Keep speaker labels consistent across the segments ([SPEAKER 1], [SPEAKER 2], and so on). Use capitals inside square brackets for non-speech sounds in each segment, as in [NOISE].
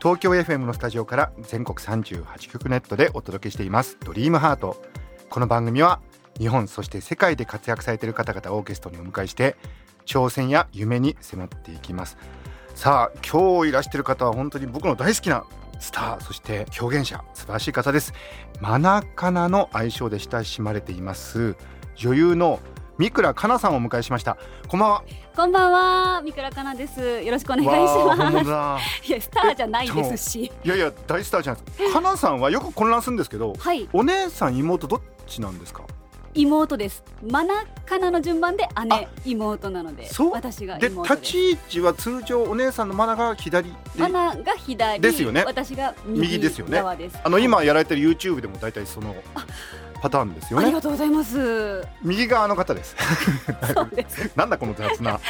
[SPEAKER 1] 東京 FM のスタジオから全国38局ネットでお届けしています。ドリームハート。この番組は日本そして世界で活躍されている方々をゲストにお迎えして挑戦や夢に迫っていきます。さあ今日いらしてる方は本当に僕の大好きなスターそして表現者素晴らしい方です。マナカナの愛称で親しまれています女優の三倉かなさんをお迎えしましたこんばんは
[SPEAKER 2] こんばんは、三倉かなです。よろしくお願いします。いや、スターじゃないですし。
[SPEAKER 1] いやいや大スターじゃないですか。かなさんはよく混乱するんですけど、
[SPEAKER 2] はい、
[SPEAKER 1] お姉さん妹どっちなんですか？
[SPEAKER 2] 妹です。マナカナの順番で
[SPEAKER 1] あ
[SPEAKER 2] 姉、妹なので、私が
[SPEAKER 1] で
[SPEAKER 2] 妹です。
[SPEAKER 1] 立ち位置は通常お姉さんのマナが左で
[SPEAKER 2] マナが左、
[SPEAKER 1] ですよね
[SPEAKER 2] 私が
[SPEAKER 1] 右
[SPEAKER 2] 右
[SPEAKER 1] ですよね。あの今やられてる YouTube でも大体そのパターンですよ
[SPEAKER 2] あり
[SPEAKER 1] ね。
[SPEAKER 2] がとうございます。
[SPEAKER 1] 右側の方です。[LAUGHS] なんだこの雑な。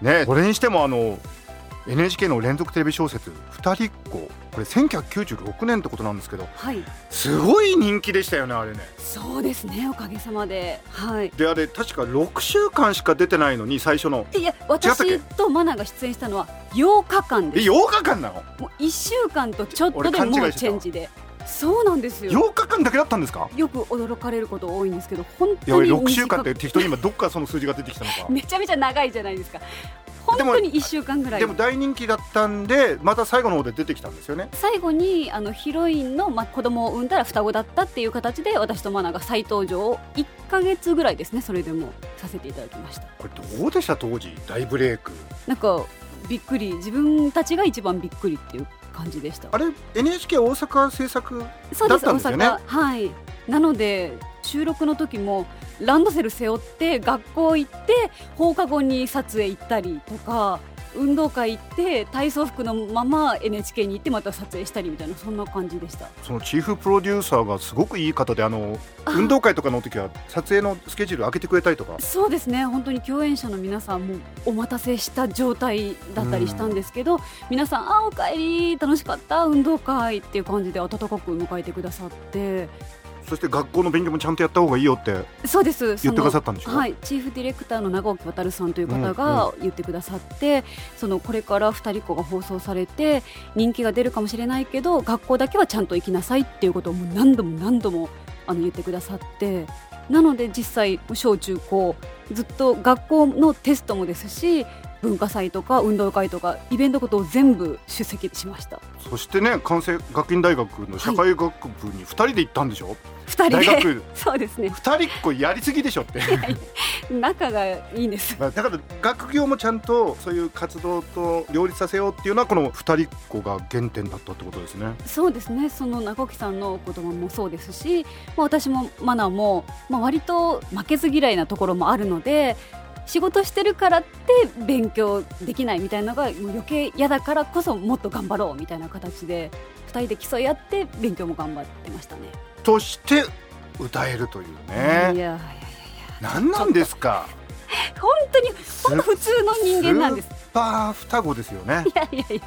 [SPEAKER 1] ねそれにしてもあの NHK の連続テレビ小説二人っ子これ1996年ってことなんですけど
[SPEAKER 2] はい、
[SPEAKER 1] すごい人気でしたよねあれね。
[SPEAKER 2] そうですね。おかげさまで、はい。
[SPEAKER 1] であれ確か6週間しか出てないのに最初の
[SPEAKER 2] いや、私とマナが出演したのは8日間
[SPEAKER 1] え
[SPEAKER 2] です。
[SPEAKER 1] 8日間なの？
[SPEAKER 2] もう1週間とちょっと
[SPEAKER 1] 俺
[SPEAKER 2] でもうチェンジで。そうなんですよ。
[SPEAKER 1] 8日間だけだったんですか？
[SPEAKER 2] よく驚かれること多いんですけど本当に
[SPEAKER 1] 6週間って適当に今どっからその数字が出てきたのか。[LAUGHS]
[SPEAKER 2] めちゃめちゃ長いじゃないですか。本当に1週間ぐらい。
[SPEAKER 1] でも大人気だったんでまた最後の方で出てきたんですよね。
[SPEAKER 2] 最後にあのヒロインの、まあ、子供を産んだら双子だったっていう形で私とマナが再登場を1か月ぐらいですねそれでもさせていただきました。
[SPEAKER 1] これどうでした？当時大ブレイク。
[SPEAKER 2] なんかびっくり。自分たちが一番びっくりっていう感じでした。
[SPEAKER 1] あれ NHK 大阪制作だったんですよね？
[SPEAKER 2] はい。なので収録の時もランドセル背負って学校行って放課後に撮影行ったりとか運動会行って体操服のまま NHK に行ってまた撮影したりみたいなそんな感じでした。
[SPEAKER 1] そのチーフプロデューサーがすごくいい方であの
[SPEAKER 2] あ。
[SPEAKER 1] 運動会とかの時は撮影のスケジュール開けてくれたりとか。
[SPEAKER 2] そうですね。本当に共演者の皆さんもお待たせした状態だったりしたんですけど、皆さんあおかえり楽しかった運動会っていう感じで温かく迎えてくださって
[SPEAKER 1] そして学校の勉強もちゃんとやった方がいいよって
[SPEAKER 2] そうです。
[SPEAKER 1] 言ってくださったんでしょ？
[SPEAKER 2] はい、チーフディレクターの長岡渉さんという方が言ってくださって、そのこれから二人っ子が放送されて人気が出るかもしれないけど学校だけはちゃんと行きなさいっていうことをもう何度も何度もあの言ってくださってなので実際小中高ずっと学校のテストもですし文化祭とか運動会とかイベントことを全部出席しました。
[SPEAKER 1] そしてね関西学院大学の社会学部に2人で行ったんでしょ、
[SPEAKER 2] 二人で。
[SPEAKER 1] 大学 [LAUGHS]
[SPEAKER 2] そうですね。
[SPEAKER 1] 2人っ子やりすぎでしょって。
[SPEAKER 2] 仲がいいんです。
[SPEAKER 1] まあだから学業もちゃんとそういう活動と両立させようっていうのはこの二人っ子が原点だったってことですね。
[SPEAKER 2] そうですね。その中木さんの言葉もそうですし、まあ、私もマナも、まあ、割と負けず嫌いなところもあるので仕事してるからって勉強できないみたいなのがもう余計嫌だからこそもっと頑張ろうみたいな形で2人で競い合って勉強も頑張ってましたね。
[SPEAKER 1] として歌えるという
[SPEAKER 2] いやい
[SPEAKER 1] ね。
[SPEAKER 2] やいや
[SPEAKER 1] 何なんですか？
[SPEAKER 2] 本当に本当普通の人間なんです。
[SPEAKER 1] パー双子ですよね
[SPEAKER 2] い。やいやいや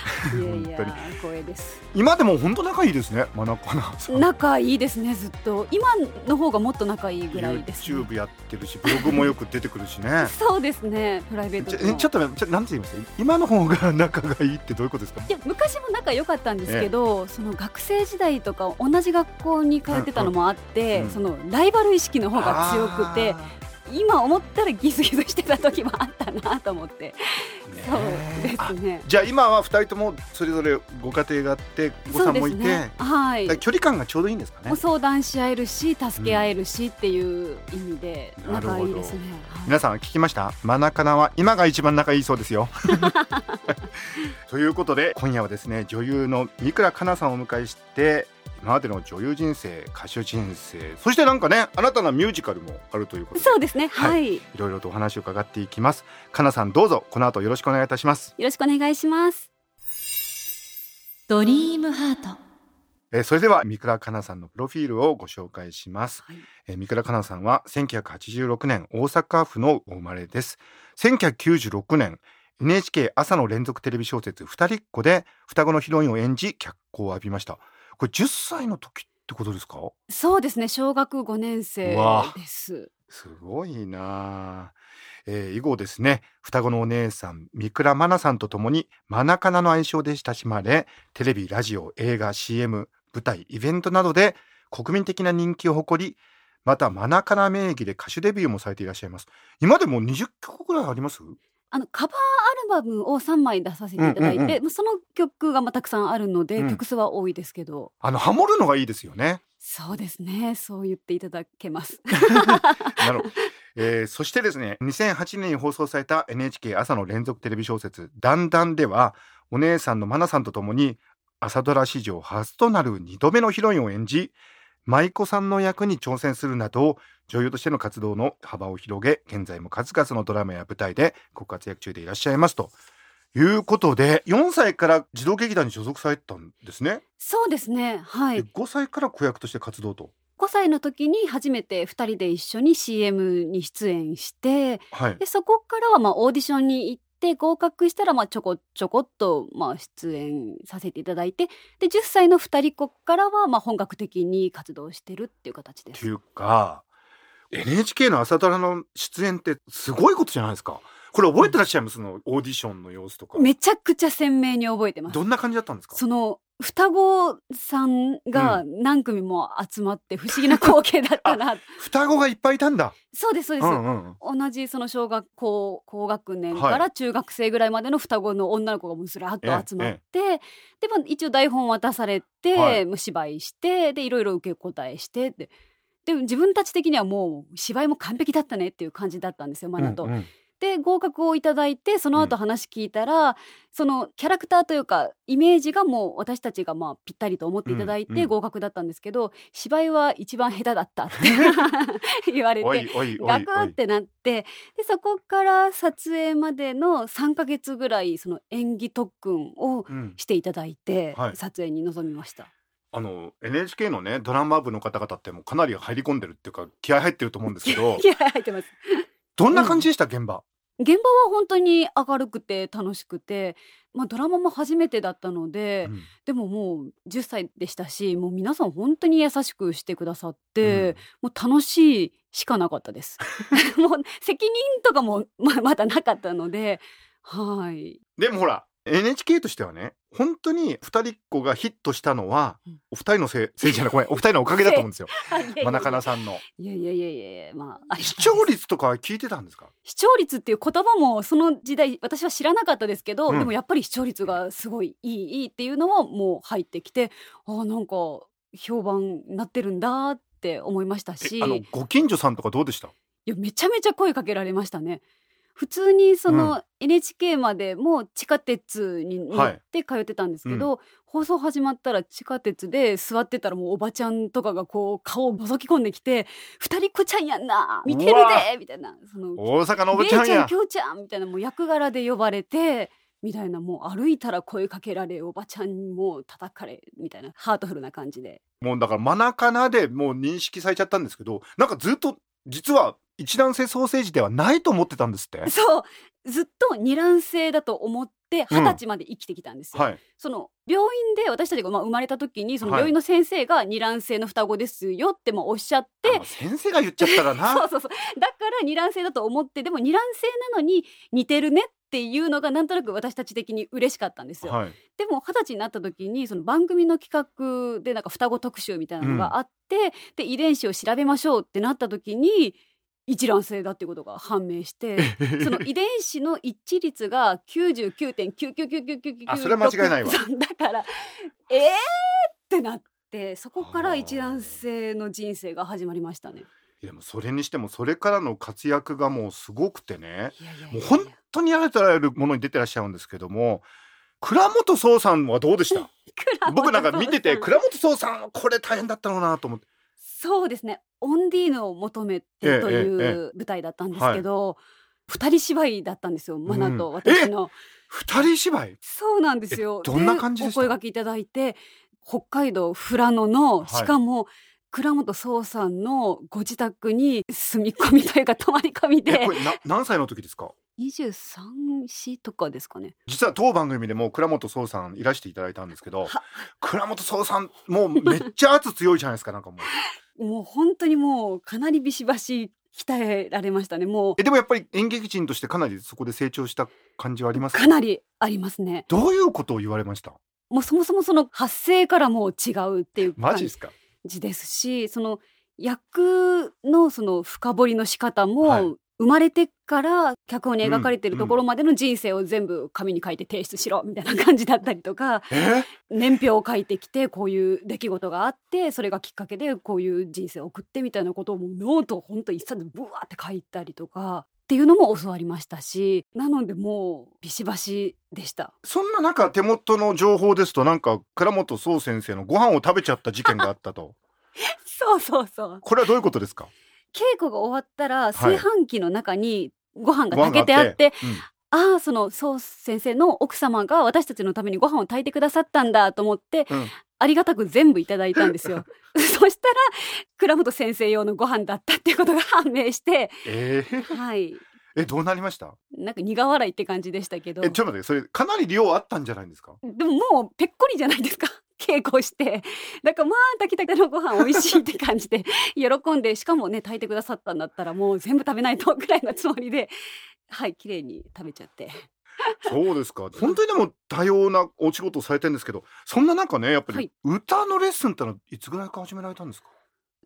[SPEAKER 2] [LAUGHS] いやいや
[SPEAKER 1] 本
[SPEAKER 2] 光栄です。
[SPEAKER 1] 今でも本当仲いいですね。マナコナさん。
[SPEAKER 2] 仲いいですねずっと今の方がもっと仲いいぐらいです、ね。
[SPEAKER 1] YouTube やってるしブログもよく出てくるしね。[LAUGHS]
[SPEAKER 2] そうですねプライベート
[SPEAKER 1] ちょちょっとちょなんて言いました今の方が仲がいいってどういうことですか？
[SPEAKER 2] いや昔も仲良かったんですけど、その学生時代とか同じ学校に通ってたのもあって、
[SPEAKER 1] うんうん
[SPEAKER 2] そのライバル意識の方が強くて
[SPEAKER 1] あ
[SPEAKER 2] 今思ったらギスギスしてた時もあったなと思って、
[SPEAKER 1] ー
[SPEAKER 2] そう
[SPEAKER 1] ね
[SPEAKER 2] ですね。
[SPEAKER 1] じゃあ今は二人ともそれぞれご家庭があってお子
[SPEAKER 2] そうん
[SPEAKER 1] もいて、
[SPEAKER 2] すね。はい。
[SPEAKER 1] 距離感がちょうどいいんですかね。
[SPEAKER 2] 相談し合えるし助け合えるしっていう意味で仲いいですね、はい。
[SPEAKER 1] 皆さん聞きました？マナカナは今が一番仲いいそうですよ。[LAUGHS] ということで今夜はですね女優の三倉かなさんをお迎えして今までの女優人生歌手人生そしてなんかね新たなミュージカルもあるということで。
[SPEAKER 2] そうですね。
[SPEAKER 1] はい。
[SPEAKER 2] はい、
[SPEAKER 1] いろいろとお話を伺っていきます。かなさんどうぞ。この後よろしくお願いいたします。
[SPEAKER 2] よろしくお願いします。
[SPEAKER 3] ドリームハート。
[SPEAKER 1] えーそれでは三倉かなさんのプロフィールをご紹介します、
[SPEAKER 2] はい。
[SPEAKER 1] えー三倉かなさんは1986年大阪府のお生まれです。1996年 NHK 朝の連続テレビ小説二人っ子で双子のヒロインを演じ脚光を浴びましたこれ10歳の時ってことですか？
[SPEAKER 2] そうですね。小学5年生です。
[SPEAKER 1] すごいな。あ、えー以後ですね。双子のお姉さん三倉真奈さんと共にマナカナの愛称で親しまれテレビラジオ映画 CM 舞台イベントなどで国民的な人気を誇りまたマナカナ名義で歌手デビューもされていらっしゃいます。今でも20曲ぐらいあります？
[SPEAKER 2] あのカバーアルバムを3枚出させていただいて、
[SPEAKER 1] うんうん
[SPEAKER 2] まあその曲がまあたくさんあるので、
[SPEAKER 1] うん。
[SPEAKER 2] 曲数は多いですけど。
[SPEAKER 1] あのハモるのがいいですよね。
[SPEAKER 2] そうですね。そう言っていただけます。[LAUGHS]
[SPEAKER 1] なるほど、えーそしてですね2008年に放送された NHK 朝の連続テレビ小説「だんだん」ではお姉さんのマナさんと共に朝ドラ史上初となる2度目のヒロインを演じ舞妓さんの役に挑戦するなど女優としての活動の幅を広げ現在も数々のドラマや舞台でご活躍中でいらっしゃいますということで4歳から児童劇団に所属されてたんですね、
[SPEAKER 2] そうですね。はい。
[SPEAKER 1] で5歳から子役として活動と。
[SPEAKER 2] 5歳の時に初めて2人で一緒に CM に出演して
[SPEAKER 1] はい。
[SPEAKER 2] でそこからはまあオーディションに行って合格したらまあちょこちょこっとまあ出演させていただいてで10歳の2人子からはまあ本格的に活動してるっていう形です。
[SPEAKER 1] っていうか NHK の朝ドラの出演ってすごいことじゃないですか。これ覚えてらっしゃいます？そのオーディションの様子とか。
[SPEAKER 2] めちゃくちゃ鮮明に覚えてます。
[SPEAKER 1] ど。んな感じだったんですか？
[SPEAKER 2] その双子さんが何組も集まって不思議な光景だったな、
[SPEAKER 1] 双子がいっぱいいたんだ。
[SPEAKER 2] そうですそうです、
[SPEAKER 1] うんうん
[SPEAKER 2] 同じその小学校高学年か
[SPEAKER 1] は
[SPEAKER 2] ら中学生ぐらいまでの双子の女の子がもうずらっと集まって、でまあ一応台本渡されて、
[SPEAKER 1] はい。
[SPEAKER 2] 芝居してでいろいろ受け答えしてってでも自分たち的にはもう芝居も完璧だったねっていう感じだったんですよマナと。
[SPEAKER 1] うんうん。
[SPEAKER 2] で合格をいただいてその後話聞いたら、そのキャラクターというかイメージがもう私たちがまあぴったりと思っていただい
[SPEAKER 1] うんうん。
[SPEAKER 2] て合格だったんですけど、芝居は一番下手だったって [LAUGHS] [LAUGHS] 言われ
[SPEAKER 1] お
[SPEAKER 2] てガクってなってでそこから撮影までの3ヶ月ぐらいその演技特訓を
[SPEAKER 1] うん。
[SPEAKER 2] していただいて、
[SPEAKER 1] はい。
[SPEAKER 2] 撮影に臨みました。
[SPEAKER 1] あの NHK のねドラマ部の方々ってもうかなり入り込んでるっていうか気合入ってると思うんですけど [LAUGHS]
[SPEAKER 2] いや入ってます。
[SPEAKER 1] どんな感じでした現場？
[SPEAKER 2] 現場は本当に明るくて楽しくて、まあ、ドラマも初めてだったので、
[SPEAKER 1] うん。
[SPEAKER 2] でももう10歳でしたしもう皆さん本当に優しくしてくださって、もう楽しいしかなかったです。[LAUGHS] もう責任とかもままだなかったのではい。
[SPEAKER 1] でもほら NHK としてはね本当に二人っ子がヒットしたのは、
[SPEAKER 2] うん。
[SPEAKER 1] お二人のせいせいじゃないごめんお二人のおかげだと思うんですよ。
[SPEAKER 2] いやい。やいや
[SPEAKER 1] マナカナさんの。
[SPEAKER 2] いやいやいやいやまあ
[SPEAKER 1] 視聴率とかは聞いてたんですか？
[SPEAKER 2] 視聴率っていう言葉もその時代私は知らなかったですけど、
[SPEAKER 1] うん。
[SPEAKER 2] でもやっぱり視聴率がすごいいいいいっていうのはもう入ってきてあーなんか評判になってるんだって思いましたし。
[SPEAKER 1] えあのご近所さんとかどうでした？
[SPEAKER 2] いやめちゃめちゃ声かけられましたね。普通にその、
[SPEAKER 1] う
[SPEAKER 2] NHK までも地下鉄に乗って通ってたんですけど、放送始まったら地下鉄で座ってたらもうおばちゃんとかがこう顔を覗き込んできて「二人っ子ちゃんやんな見てるで!」みたいなその
[SPEAKER 1] 大阪のおば「
[SPEAKER 2] 姉ちゃん
[SPEAKER 1] や。
[SPEAKER 2] きょうちゃん」みたいなもう役柄で呼ばれてみたいなもう歩いたら声かけられおばちゃんにもう叩かれみたいなハートフルな感じで。
[SPEAKER 1] もうだからマナカナでもう認識されちゃったんですけどなんかずっと実は一卵性ソーセージではないと思ってたんですって。
[SPEAKER 2] そう。ずっと二卵性だと思って二十歳まで生きてきたんですよ。
[SPEAKER 1] はい。
[SPEAKER 2] その病院で私たちがまあ生まれた時にその
[SPEAKER 1] はい。
[SPEAKER 2] 病院の先生が二卵性の双子ですよってまあおっしゃって、
[SPEAKER 1] あの先生が言っちゃったらな。[LAUGHS]
[SPEAKER 2] そうそうそう。だから二卵性だと思ってでも二卵性なのに似てるねっていうのがなんとなく私たち的に嬉しかったんですよ。
[SPEAKER 1] はい。
[SPEAKER 2] でも二十歳になった時にその番組の企画でなんか双子特集みたいなのがあって、で遺伝子を調べましょうってなった時に一卵性だっていうことが判明して。[LAUGHS] その遺伝子の一致率が99.9999999
[SPEAKER 1] あそれは間違いないわ
[SPEAKER 2] だからえーってなってそこから一卵性の人生が始まりましたね。
[SPEAKER 1] でもそれにしてもそれからの活躍がもうすごくてねもう本当にあらゆるものに出てらっしゃるんですけども倉本壮さんはどうでした僕なんか見てて
[SPEAKER 2] 倉
[SPEAKER 1] 倉本壮さんこれ大変だったろうなと思って
[SPEAKER 2] そうですね。オンディーヌを求めてという舞台だったんですけど、二人芝居だったんですよマナと私の。
[SPEAKER 1] 二人芝居？
[SPEAKER 2] そうなんですよ。
[SPEAKER 1] どんな感じ
[SPEAKER 2] お声掛けいただいて、北海道富良野の、しかも、倉本壮さんのご自宅に住み込みというか泊まり込みで。
[SPEAKER 1] これな何歳の時ですか
[SPEAKER 2] ？23歳とかですかね。
[SPEAKER 1] 実は当番組でも倉本壮さんいらしていただいたんですけど倉本壮さんもうめっちゃ圧強いじゃないですかなんかも
[SPEAKER 2] うもう本当にもうかなりビシバシ鍛えられましたね。もう。
[SPEAKER 1] えでもやっぱり演劇人としてかなりそこで成長した感じはあります？
[SPEAKER 2] かなりありますね。
[SPEAKER 1] どういうことを言われました？
[SPEAKER 2] もうそもそもその発声からもう違うっていう
[SPEAKER 1] マジですか？
[SPEAKER 2] じですしその役のその深掘りの仕方も、はい、生まれてから脚本に描かれてるところまでの人生を全部紙に書いて提出しろみたいな感じだったりとか、年表を書いてきてこういう出来事があってそれがきっかけでこういう人生を送ってみたいなことをもうノートを本当一冊ブワーって書いたりとかっていうのも教わりましたしなのでもうビシバシでした。
[SPEAKER 1] そんな中手元の情報ですとなんか倉本壮先生のご飯を食べちゃった事件があったと。[LAUGHS]
[SPEAKER 2] そうそうそう。
[SPEAKER 1] これはどういうことですか？
[SPEAKER 2] 稽古が終わったら炊飯器の中にご飯が炊けてあって、はいうん、ああその宋先生の奥様が私たちのためにご飯を炊いてくださったんだと思って、うん、ありがたく全部いただいたんですよ。[LAUGHS] そしたら倉本先生用のご飯だったっていうことが判明して、
[SPEAKER 1] えー、
[SPEAKER 2] はい。
[SPEAKER 1] えどうなりました？
[SPEAKER 2] なんか苦笑いって感じでしたけど。
[SPEAKER 1] えちょっと待ってそれかなり量あったんじゃないですか？
[SPEAKER 2] でももうぺっこりじゃないですか稽古して [LAUGHS] だからまあ炊きたてのご飯美味しいって感じで [LAUGHS] 喜んでしかもね炊いてくださったんだったらもう全部食べないとぐらいのつもりではい綺麗に食べちゃって。
[SPEAKER 1] そうですか。本当にでも多様なお仕事をされてるんですけどそんな中ねやっぱり歌のレッスンってのはいつぐらいから始められたんですか、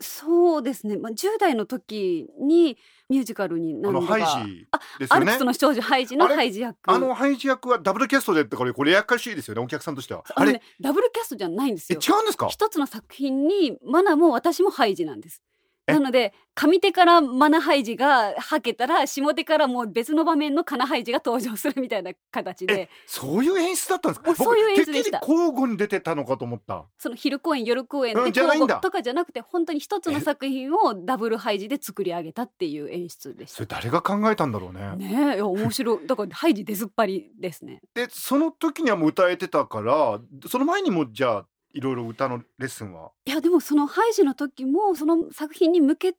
[SPEAKER 2] そうですね、まあ、10代の時にミュージカルになるのが
[SPEAKER 1] ハイジ
[SPEAKER 2] ですよね。アルプスの少女ハイジのハイジ役。
[SPEAKER 1] あのハイジ役はダブルキャストでってこれこれやっかしいですよね。お客さんとしては。
[SPEAKER 2] あれ、ね、ダブルキャストじゃないんですよ。
[SPEAKER 1] 違うんですか？
[SPEAKER 2] 一つの作品にマナも私もハイジなんですなので上手からマナハイジがはけたら下手からもう別の場面のカナハイジが登場するみたいな形で。
[SPEAKER 1] そういう演出だったんですか？
[SPEAKER 2] そういう演出でした。
[SPEAKER 1] 交互に出てたのかと思った。
[SPEAKER 2] その昼公演夜公演で交互とかじゃなくて本当に一つの作品をダブルハイジで作り上げたっていう演出でした。
[SPEAKER 1] それ誰が考えたんだろうね。
[SPEAKER 2] ねえ面白い。だからハイジ出ずっぱりですね。
[SPEAKER 1] でその時にはもう歌えてたからその前にもじゃあいろいろ歌のレッスンは？
[SPEAKER 2] いやでもそのハイジの時もその作品に向けて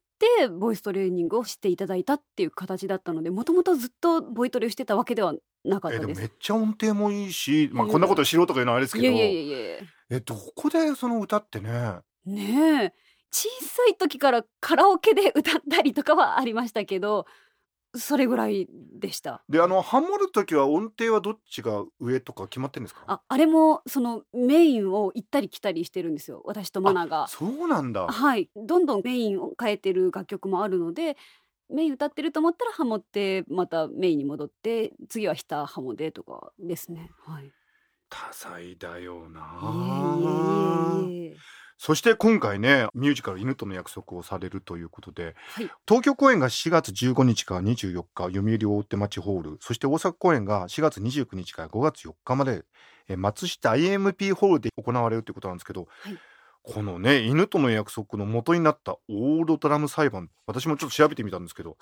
[SPEAKER 2] ボイストレーニングをしていただいたっていう形だったのでもともとずっとボイトレをしてたわけではなかったです。
[SPEAKER 1] めっちゃ音程もいいし、まあ、こんなこと素人が言うのはあれですけど
[SPEAKER 2] いやいやいや。
[SPEAKER 1] えどこでその歌ってね？
[SPEAKER 2] ねえ。小さい時からカラオケで歌ったりとかはありましたけどそれぐらいでした。
[SPEAKER 1] であのハモる時は音程はどっちが上とか決まってるんですか？
[SPEAKER 2] ああれもそのメインを行ったり来たりしてるんですよ。私とマナが。
[SPEAKER 1] そうなんだ。
[SPEAKER 2] はい。どんどんメインを変えてる楽曲もあるのでメイン歌ってると思ったらハモってまたメインに戻って次は下ハモでとかですね。はい。
[SPEAKER 1] 多彩だよなそして今回ねミュージカル「犬との約束」をされるということで、はい、東京公演が4月15日から24日読売大手町ホールそして大阪公演が4月29日から5月4日まで松下 IMP ホールで行われるということなんですけど、はい、このね「犬との約束」の元になったオールドドラム裁判私もちょっと調べてみたんですけど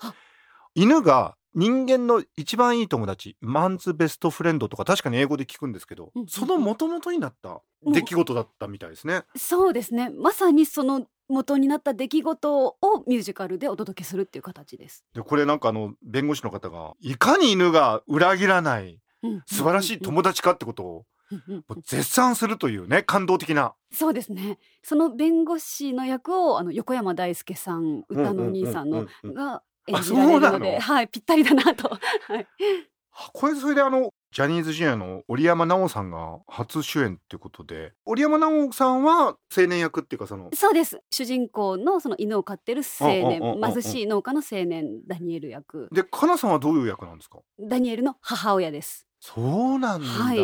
[SPEAKER 1] 犬が人間の一番いい友達マンズベストフレンドとか確かに英語で聞くんですけど、うん、その元々になった出来事だったみたいですね。
[SPEAKER 2] そうですね。まさにその元になった出来事をミュージカルでお届けするっていう形です。
[SPEAKER 1] でこれなんかあの弁護士の方がいかに犬が裏切らない素晴らしい友達かってことを絶賛するというね感動的な。
[SPEAKER 2] そうですね。その弁護士の役をあの横山大輔さん歌のお兄さんのが演じられるので、はい、ぴったりだなと。[LAUGHS] はい、
[SPEAKER 1] これそれであのジャニーズジュニアの折山奈緒さんが初主演っていうことで折山奈緒さんは青年役っていうかその
[SPEAKER 2] そうです。主人公のその犬を飼ってる青年貧しい農家の青年ダニエル役。
[SPEAKER 1] でかなさんはどういう役なんですか？
[SPEAKER 2] ダニエルの母親です。
[SPEAKER 1] そうなんだ、はい、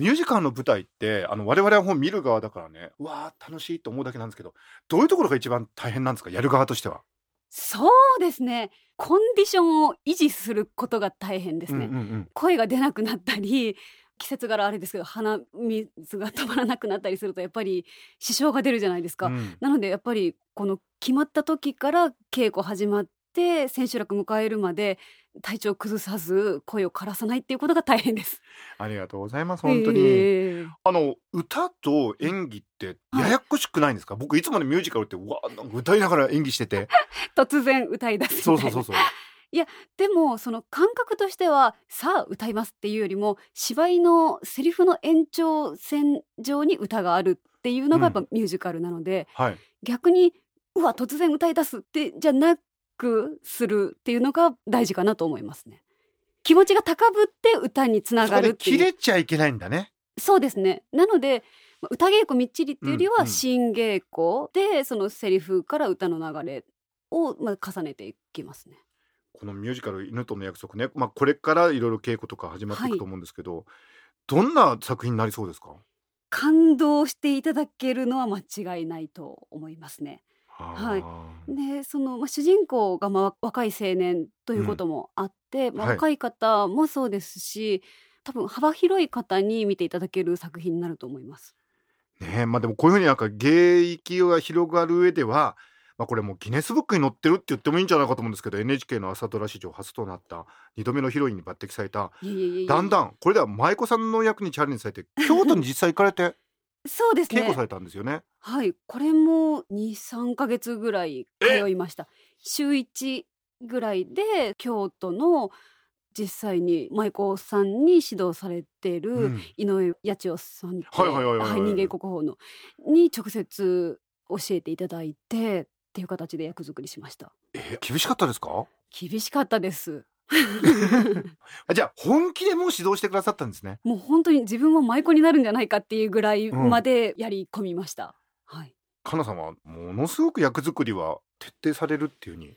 [SPEAKER 1] ミュージカルの舞台ってあの我々はもう見る側だからねうわー楽しいと思うだけなんですけどどういうところが一番大変なんですか？やる側としては
[SPEAKER 2] そうですね。コンディションを維持することが大変ですね、うんうんうん、声が出なくなったり季節柄あれですけど鼻水が止まらなくなったりするとやっぱり支障が出るじゃないですか、うん、なのでやっぱりこの決まった時から稽古始まって千秋楽迎えるまで体調崩さず声を枯らさないっていうことが大変です。
[SPEAKER 1] ありがとうございます本当に、
[SPEAKER 2] えー
[SPEAKER 1] あの歌と演技ってややこしくないんですか、僕いつもねミュージカルってうわなんか歌いながら演技してて。
[SPEAKER 2] 突然歌い出す
[SPEAKER 1] そうそうそうそう。[LAUGHS]
[SPEAKER 2] でもその感覚としてはさあ歌いますっていうよりも芝居のセリフの延長線上に歌があるっていうのがやっぱミュージカルなので、
[SPEAKER 1] はい。
[SPEAKER 2] 逆にうわ突然歌い出すってじゃなくするっていうのが大事かなと思いますね。気持ちが高ぶって歌につながるっていう。
[SPEAKER 1] れちゃいけないんだね。
[SPEAKER 2] そうですね。なのでまあ歌稽古みっちりっていうよりは新稽古でそのセリフから歌の流れをまあ重ねていきますね。
[SPEAKER 1] このミュージカル「犬との約束ね」まあ、これからいろいろ稽古とか始まっていくと思うんですけど、どんな作品になりそうですか？
[SPEAKER 2] 感動していただけるのは間違いないと思いますね。はい。
[SPEAKER 1] あ
[SPEAKER 2] でその、まあ、主人公が、まあ、若い青年ということもあって、まあ
[SPEAKER 1] はい。
[SPEAKER 2] 若い方もそうですし多分幅広い方に見ていただける作品になると思います。
[SPEAKER 1] ーねえまあでもこういうふうになんか芸域が広がる上では、まあ、これもうギネスブックに載ってるって言ってもいいんじゃないかと思うんですけど NHK の朝ドラ史上初となった2度目のヒロインに抜擢された
[SPEAKER 2] いえいえいえいえ。
[SPEAKER 1] だんだんこれでは舞妓さんの役にチャレンジされて京都に実際行かれて
[SPEAKER 2] そうですね。
[SPEAKER 1] 稽古されたんですよね。
[SPEAKER 2] はい。これも23ヶ月ぐらい通いました。週1ぐらいで京都の実際に舞妓さんに指導されている、
[SPEAKER 1] うん。
[SPEAKER 2] 井上八千代さんって
[SPEAKER 1] はいはいはいはいはい。
[SPEAKER 2] 人間国宝のに直接教えていただいてっていう形で役作りしました。
[SPEAKER 1] えー厳しかったですか？
[SPEAKER 2] 厳しかったです。
[SPEAKER 1] あ [LAUGHS] じゃあ本気でもう指導してくださったんですね。
[SPEAKER 2] もう本当に自分も舞妓になるんじゃないかっていうぐらい
[SPEAKER 1] うん。
[SPEAKER 2] までやり込みました、はい。
[SPEAKER 1] かなさんはものすごく役作りは徹底されるっていうふうに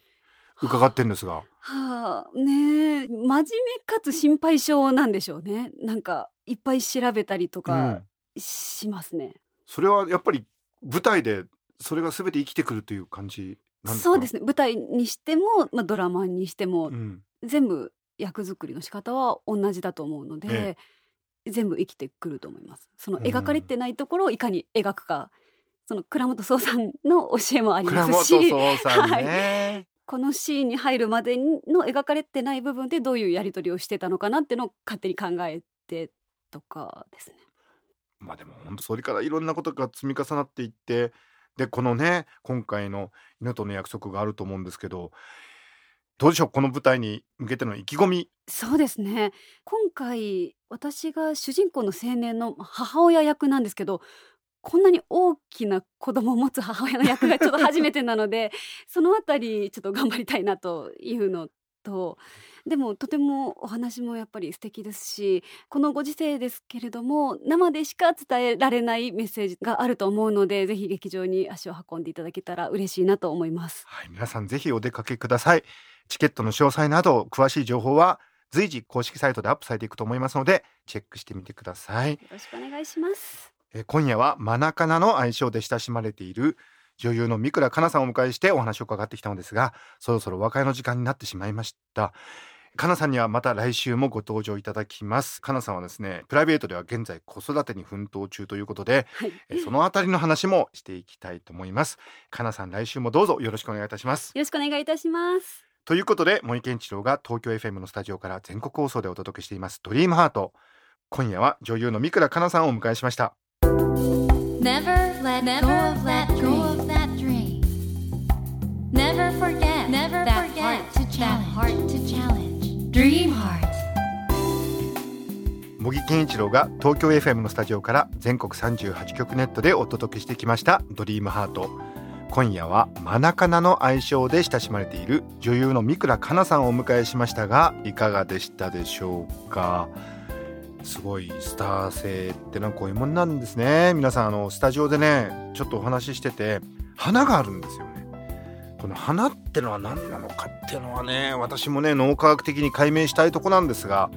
[SPEAKER 1] 伺ってるんですが。
[SPEAKER 2] はあねえ真面目かつ心配性なんでしょうね。なんかいっぱい調べたりと
[SPEAKER 1] う
[SPEAKER 2] か
[SPEAKER 1] ん。
[SPEAKER 2] しますね、
[SPEAKER 1] それはやっぱり舞台でそれが全て生きてくるという感じ
[SPEAKER 2] そうですね。舞台にしても、まあ、ドラマにしても、
[SPEAKER 1] うん、
[SPEAKER 2] 全部役作りの仕方は同じだと思うので、
[SPEAKER 1] え
[SPEAKER 2] 全部生きてくると思います。その
[SPEAKER 1] うん。
[SPEAKER 2] 描かれてないところをいかに描くか。その倉本壮さんの教えもありますし
[SPEAKER 1] 壮さんね、
[SPEAKER 2] このシーンに入るまでの描かれてない部分でどういうやり取りをしてたのかなっていうのを勝手に考えてとかですね。
[SPEAKER 1] まあでも本当それからいろんなことが積み重なっていってでこのね今回の「犬との約束」があると思うんですけどどうでしょうこの舞台に向けての意気込み。
[SPEAKER 2] そうですね。今回私が主人公の青年の母親役なんですけどこんなに大きな子供を持つ母親の役がちょっと初めてなのでそのあたりちょっと頑張りたいなというのとでもとてもお話もやっぱり素敵ですしこのご時世ですけれども生でしか伝えられないメッセージがあると思うのでぜひ劇場に足を運んでいただけたら嬉しいなと思います。
[SPEAKER 1] はい、皆さんぜひお出かけください。チケットの詳細など詳しい情報は随時公式サイトでアップされていくと思いますのでチェックしてみてください。
[SPEAKER 2] よろしくお願いします。
[SPEAKER 1] えー今夜はマナカナの愛称で親しまれている女優の三倉かなさんをお迎えしてお話を伺ってきたのですがそろそろお別れの時間になってしまいました。かなさんにはまた来週もご登場いただきます。かなさんはですねプライベートでは現在子育てに奮闘中ということで
[SPEAKER 2] はい、
[SPEAKER 1] えーそのあたりの話もしていきたいと思います。かなさん来週もどうぞよろしくお願いいたします。
[SPEAKER 2] よろしくお願いいたします。
[SPEAKER 1] ということで森健一郎が東京 FM のスタジオから全国放送でお届けしています「ドリームハート今夜は女優の三倉かなさんをお迎えしました
[SPEAKER 4] Never let go of that dream. Never forget Never that heart to challenge. heart to challenge.
[SPEAKER 1] 茂木健一郎が東京 FM のスタジオから全国38局ネットでお届けしてきました「ドリームハート。今夜はマナカナの愛称で親しまれている女優の三倉かなさんをお迎えしましたがいかがでしたでしょうか？すごいスター性ってなんかこういうもんなんですね。皆さんあのスタジオでねちょっとお話ししてて花があるんですよね。この花ってのは何なのかっていうのはね私もね脳科学的に解明したいとこなんですが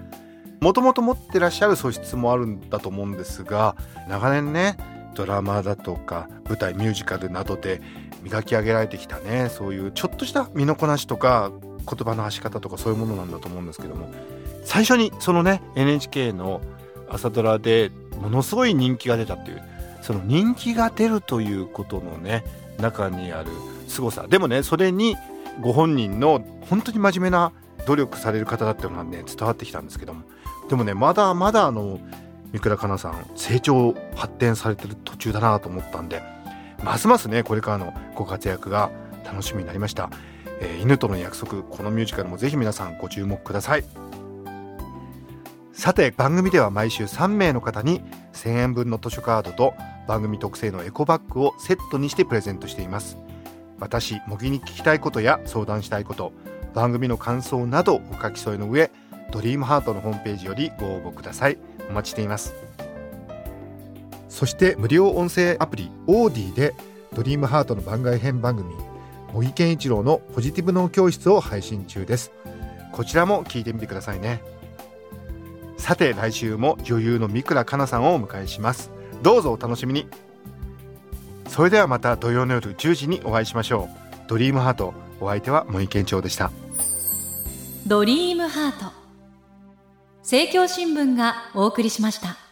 [SPEAKER 1] もともと持ってらっしゃる素質もあるんだと思うんですが長年ねドラマだとか舞台ミュージカルなどで磨き上げられてきたねそういうちょっとした身のこなしとか言葉の発し方とかそういうものなんだと思うんですけども最初にそのね NHK の朝ドラでものすごい人気が出たっていうその人気が出るということのね中にある凄さ。でもねそれにご本人の本当に真面目な努力される方だっていうのはね伝わってきたんですけどもでもねまだまだあの三倉佳奈さん成長発展されてる途中だなと思ったんでますますねこれからのご活躍が楽しみになりました、えー、犬との約束このミュージカルもぜひ皆さんご注目ください。さて番組では毎週3名の方に1000円分の図書カードと番組特製のエコバッグをセットにしてプレゼントしています。私模擬に聞きたいことや相談したいこと番組の感想などお書き添えの上ドリームハートのホームページよりご応募ください。お待ちしています。そして無料音声アプリオーディでドリームハートの番外編番組茂木健一郎のポジティブ脳教室を配信中です。こちらも聞いてみてくださいね。さて来週も女優の三倉佳奈さんをお迎えします。どうぞお楽しみに。それではまた土曜の夜10時にお会いしましょう。ドリームハートお相手は森健長でした。
[SPEAKER 3] ドリームハート。政教新聞がお送りしました。